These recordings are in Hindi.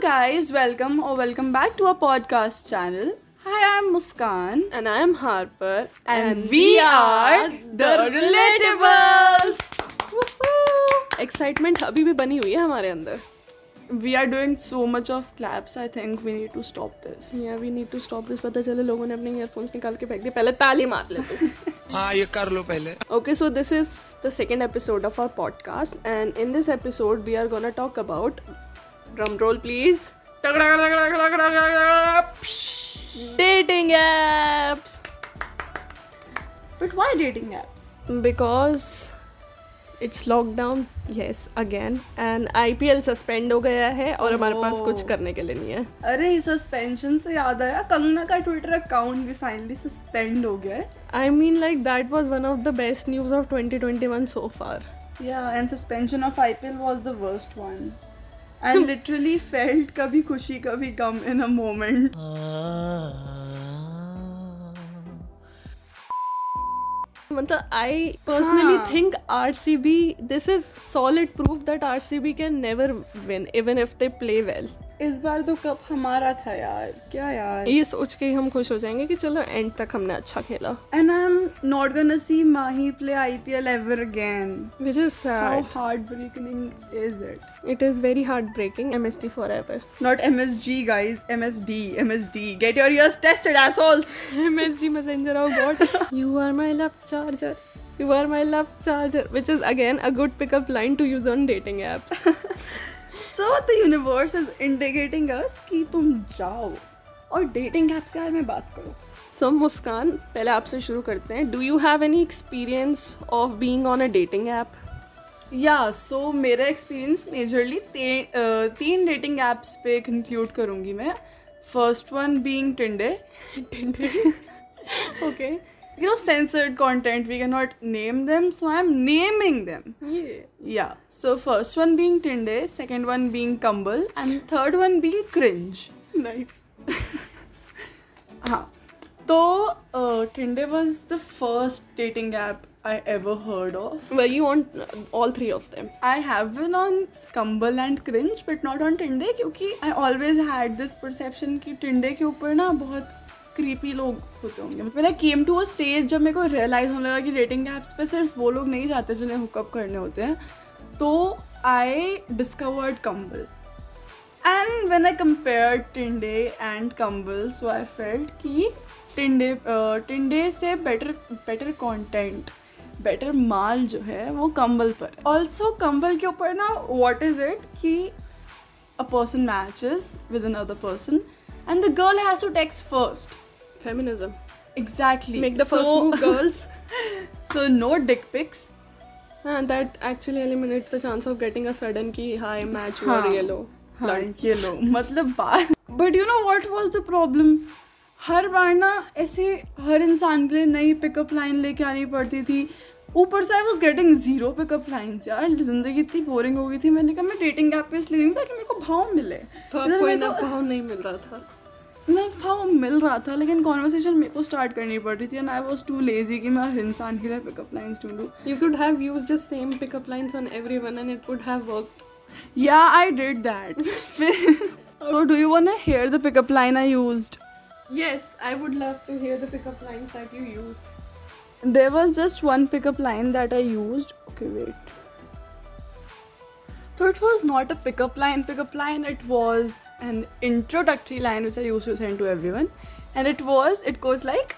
guys, welcome or welcome back to our podcast channel. Hi, I'm Muskan. And I am Harper. And, and we are the Relatables. Woohoo! Excitement अभी भी बनी हुई है हमारे अंदर We are doing so much of claps. I think we need to stop this. या we need to stop this पता चले लोगों ने अपने ईयरफोन्स निकाल के फेंक दिए पहले ताली मार ले तू हाँ ये कर लो पहले Okay, so this is the second episode of our podcast, and in this episode, we are gonna talk about drum roll please dating apps but why dating apps because it's lockdown yes again and IPL suspend हो गया है और हमारे पास कुछ करने के लिए नहीं है। अरे सस्पेंशन से याद आया। कंगना का ट्विटर अकाउंट भी फाइनली सस्पेंड हो गया I mean like that was one of the best news of 2021 so far yeah and suspension of IPL was the worst one and literally felt Kabhi Khushi Kabhie Gham in a moment मतलब I personally think R C B this is solid proof that R C B can never win even if they play well इस बार तो कप हमारा था यार। क्या यार? ये सोच के ही हम खुश हो जाएँगे कि चलो एंड तक हमने अच्छा खेला। And I am not gonna see Mahi play IPL ever again which is sad how heartbreaking is it it is very heartbreaking MST forever not MSG guys MSD MSD get your ears tested assholes MSG messenger of god you are my luck charger you are my love charger which is again a good pickup line to use on dating apps So the universe is indicating us कि तुम जाओ और डेटिंग ऐप्स के बारे में बात करो. So मुस्कान पहले आपसे शुरू करते हैं। Do you have any experience of being on a dating app yeah so मेरा एक्सपीरियंस मेजरली तीन डेटिंग ऐप्स पे कंक्लूड करूँगी मैं। First one being Tinder okay you know censored content we cannot name them so i'm naming them ये yeah so first one being tinde second one being kumble and third one being cringe nice हाँ तो Tinder was the first dating app I ever heard of. Were you on all three of them I have been on Kumble and Cringe, but not on Tinder क्योंकि I always had this perception कि Tinder के ऊपर ना बहुत क्रीपी लोग होते होंगे। Man I came to a stage जब मेरे को रियलाइज़ होने लगा कि डेटिंग ऐप्स पे सिर्फ़ वो लोग नहीं जाते जिन्हें हुकअप करने होते हैं तो I discovered Bumble and when I compare Tinder and Bumble so I felt कि टिंडे टिंडे uh, से बेटर बेटर कॉन्टेंट बेटर माल जो है वो कम्बल पर। ऑल्सो कम्बल के ऊपर ना वॉट इज़ इट कि a person matches with another person and the girl has to text first feminism exactly make the first move girls so no dick pics that actually eliminates the chance of getting a sudden की हाई मैच. और येलो हाँ ये लो मतलब बात। But you know what was the problem हर बार ना ऐसे हर इंसान के लिए नई पिकअप लाइन लेके आनी पड़ती थी। ऊपर से I was getting zero pickup lines यार। ज़िंदगी इतनी बोरिंग हो गई थी। मैंने कहा मैं डेटिंग ऐप पे इसलिए नहीं ताकि मेरे को भाव मिले। तो आपको मेरे भाव नहीं मिल रहा था। लव था मिल रहा था लेकिन कॉन्वर्सेशन मेरे को स्टार्ट करनी पड़ रही थी and I was too lazy कि मैं हर इंसान के लिए pickup lines ढूंढूँ you could have use the same pickup lines on every one and it would have work yeah I did that फिर do you want hear the pickup line I use Yes, I would love to hear the pickup lines that you used. There was just one pickup line that I used. Okay, wait. So, it was not a pickup line, pickup line, it was an introductory line which I used to send to everyone. And it was, it goes like,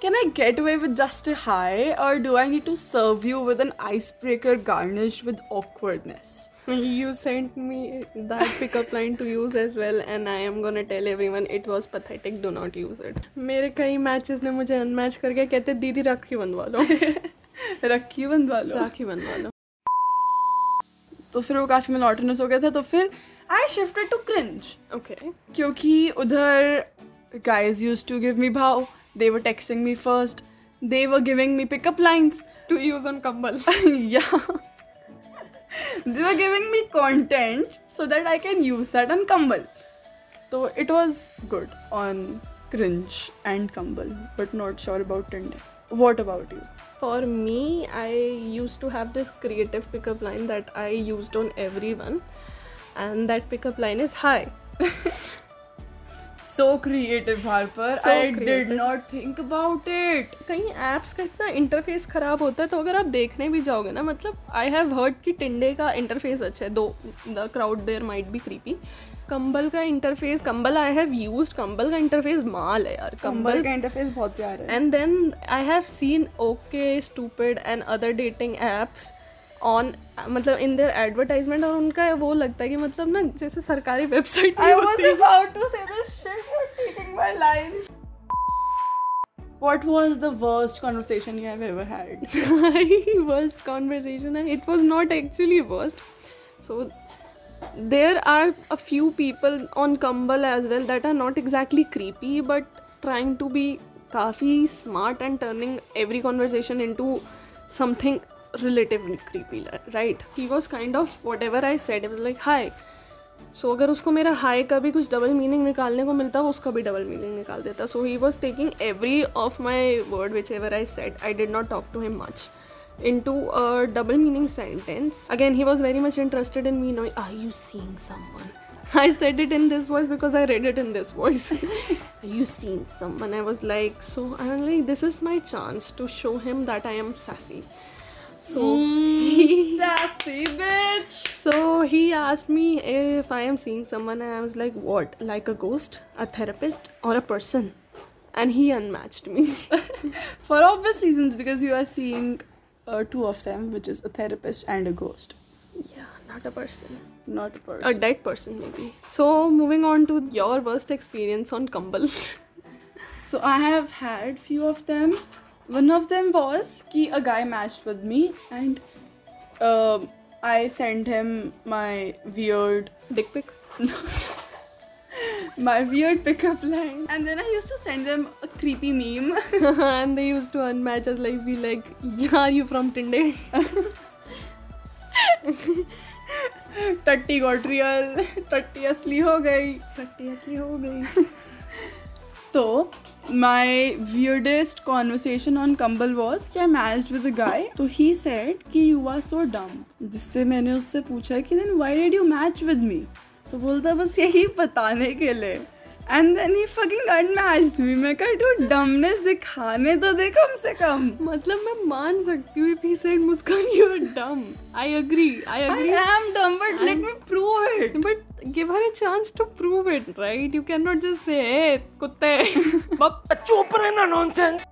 Can I get away with just a hi, or do I need to serve you with an icebreaker garnished with awkwardness? You sent me that pickup line to use as well, and I am gonna tell everyone it was pathetic. Do not use it. मेरे कई मैचेस ने मुझे अनमैच करके कहते दीदी राखी बंधवा लो रखी बंधवा लो राखी बंधवा लो तो फिर वो काफ़ी मोनोटोनस हो गया था तो फिर I shift to cringe okay क्योंकि उधर guys use to give me भाव they were texting me first they were giving me pickup lines to use on Bumble yeah they were giving me content so that I can use that on Bumble तो it was good on cringe and Bumble but not sure about Tinder what about you For me, I used to have this creative pickup line that I used on everyone. and that pickup line is hi. So creative, Harper. So I did creative. not think about it. कहीं ऐप्स का इतना इंटरफेस खराब होता है तो अगर आप देखने भी जाओगे ना मतलब आई हैव हर्ड कि टिंडे का इंटरफेस अच्छा है though the crowd there might be creepy Bumble का interface Bumble I have used Bumble का इंटरफेस माल है यार कंबल का इंटरफेस बहुत प्यारा है and then I have seen okay stupid and other dating apps on मतलब इन देयर एडवर्टाइजमेंट और उनका वो लगता है कि मतलब ना जैसे सरकारी website I was about to say this shit. You're taking my line. What was the worst conversation you have ever had? worst conversation and it was not actually worst so there are a few people on Bumble as well that are not exactly creepy but trying to be काफ़ी smart and turning every conversation in to something relatively creepy right he was kind of whatever I said is like hi so अगर उसको मेरा हाई का भी कुछ डबल मीनिंग निकालने को मिलता, वो उसका भी डबल मीनिंग निकाल देता। So he was taking every of my word whichever I said I did not talk to him much into a double meaning sentence. Again, he was very much interested in me knowing, are you seeing someone? I said it in this voice because I read it in this voice. are you seeing someone? I was like, so I'm like, this is my chance to show him that I am sassy. So Mm, Sassy bitch. so he asked me if I am seeing someone, and I was like, What? Like a ghost, a therapist, or a person? And he unmatched me. For obvious reasons, because you are seeing uh, two of them, which is a therapist and a ghost, yeah, not a person. not a person. A dead person, maybe. So, moving on to your worst experience on Kumbal. So I have had few of them. One of them was कि a guy matched with me and um I sent him my weird Dick pic. my weird pickup line and then I used to send them a creepy meme. and they used to unmatch us, like, be like, Yeah, are you from Tinde? टट्टी गॉट रियल टट्टी असली हो गई Practically असली हो गई. तो my weirdest conversation on Kumbal was कि I matched with a guy तो he said कि you are so dumb जिससे मैंने उससे पूछा कि then why did you match with me तो बोलता बस यही बताने के लिए and then he fucking unmatched me मैं कहा dude dumbness दिखाने तो दे कम से कम मतलब मैं मान सकती हूँ if he said Muskan you are dumb. I agree. I I agree. am dumb but let me prove it But give her a chance to prove it, right? You cannot just say, hey, kutte. Bap. चुप रहना nonsense.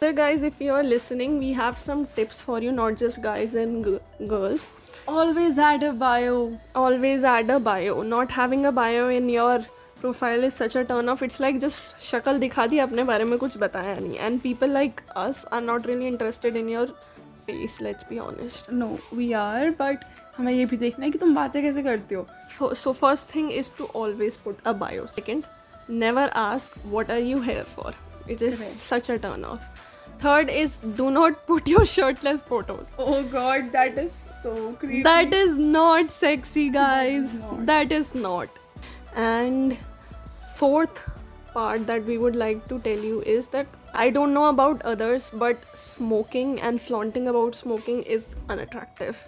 Other guys, if you are listening, we have some tips for you, not just guys and g- girls. always add a bio Always add a bio. Not having a bio in your profile is such a turn off it's like just शक्ल दिखा दी अपने बारे में कुछ बताया नहीं and people like us are not really interested in your face let's be honest no we are but हमें ये भी देखना है कि तुम बातें कैसे करते हो। So first thing is to always put a bio second never ask what are you here for it is such a turn off third is do not put your shirtless photos oh god that is so that is not sexy guys that is not and fourth part that we would like to tell you is that I don't know about others, but smoking and flaunting about smoking is unattractive.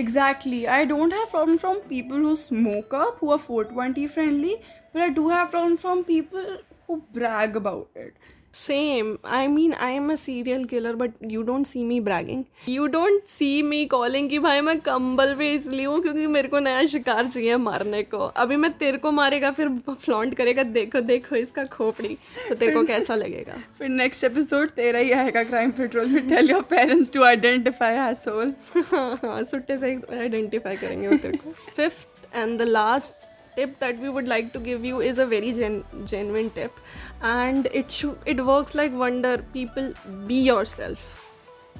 exactly. I don't have problem from people who smoke up, who are 420 friendly, but I do have problem from people who brag about it. Same. I mean, I am a serial killer, but you don't see me bragging. You don't see me calling कि भाई मैं कंबल पे इसलिए हूँ क्योंकि मेरे को नया शिकार चाहिए मारने को। अभी मैं तेरे को मारेगा फिर फ्लॉन्ट करेगा देखो देखो इसका खोपड़ी। तो तेरे को कैसा लगेगा? फिर नेक्स्ट एपिसोड तेरा ही आएगा क्राइम पेट्रोल में। Tell your parents to identify asshole हाँ हाँ सुट्टे से आइडेंटिफाई करेंगे वो तेरे को। Fifth and the last tip that we would like to give you is a very gen- genuine tip. And it should it works like wonder. People be yourself.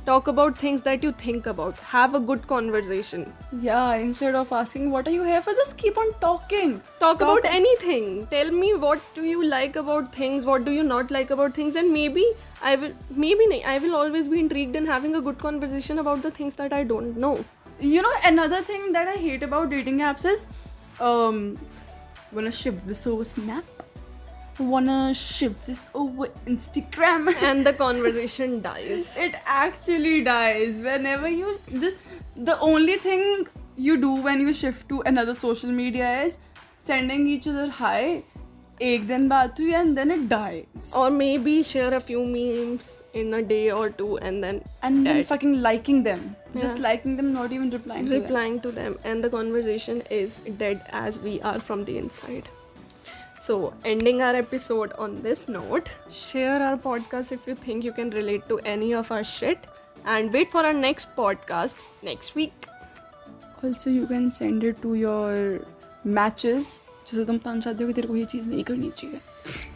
Talk about things that you think about. Have a good conversation. Yeah, instead of asking what are you here for, just keep on talking. talk about anything. Tell me what do you like about things? What do you not like about things? And maybe i will maybe nahi, i will always be intrigued in having a good conversation about the things that i don't know. You know, another thing that I hate about dating apps is um wanna shift this over Snap. Wanna shift this over Instagram. and the conversation dies it actually dies whenever you just the only thing you do when you shift to another social media is sending each other hi ek din baat hui and then it dies. Or maybe share a few memes in a day or two and then and then fucking liking them, just liking them, not even replying. Replying to them, and the conversation is dead as we are from the inside. So, ending our episode on this note, share our podcast if you think you can relate to any of our shit, and wait for our next podcast next week. Also, you can send it to your matches जैसे तुम पान चाहते हो कि तेरे को ये चीज़ नहीं करनी चाहिए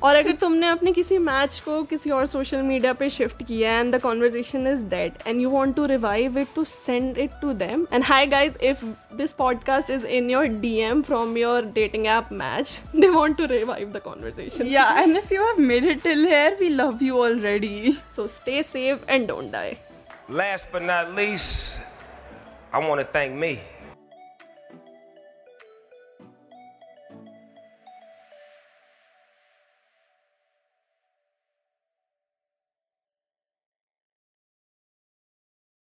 और अगर तुमने अपने किसी मैच को किसी और सोशल मीडिया पे शिफ्ट किया and the conversation is dead and you want to revive it to send it to them and hi guys if this podcast is in your DM from your dating app match they want to revive the conversation yeah and if you have made it till here we love you already So stay safe and don't die. Last but not least, I want to thank me.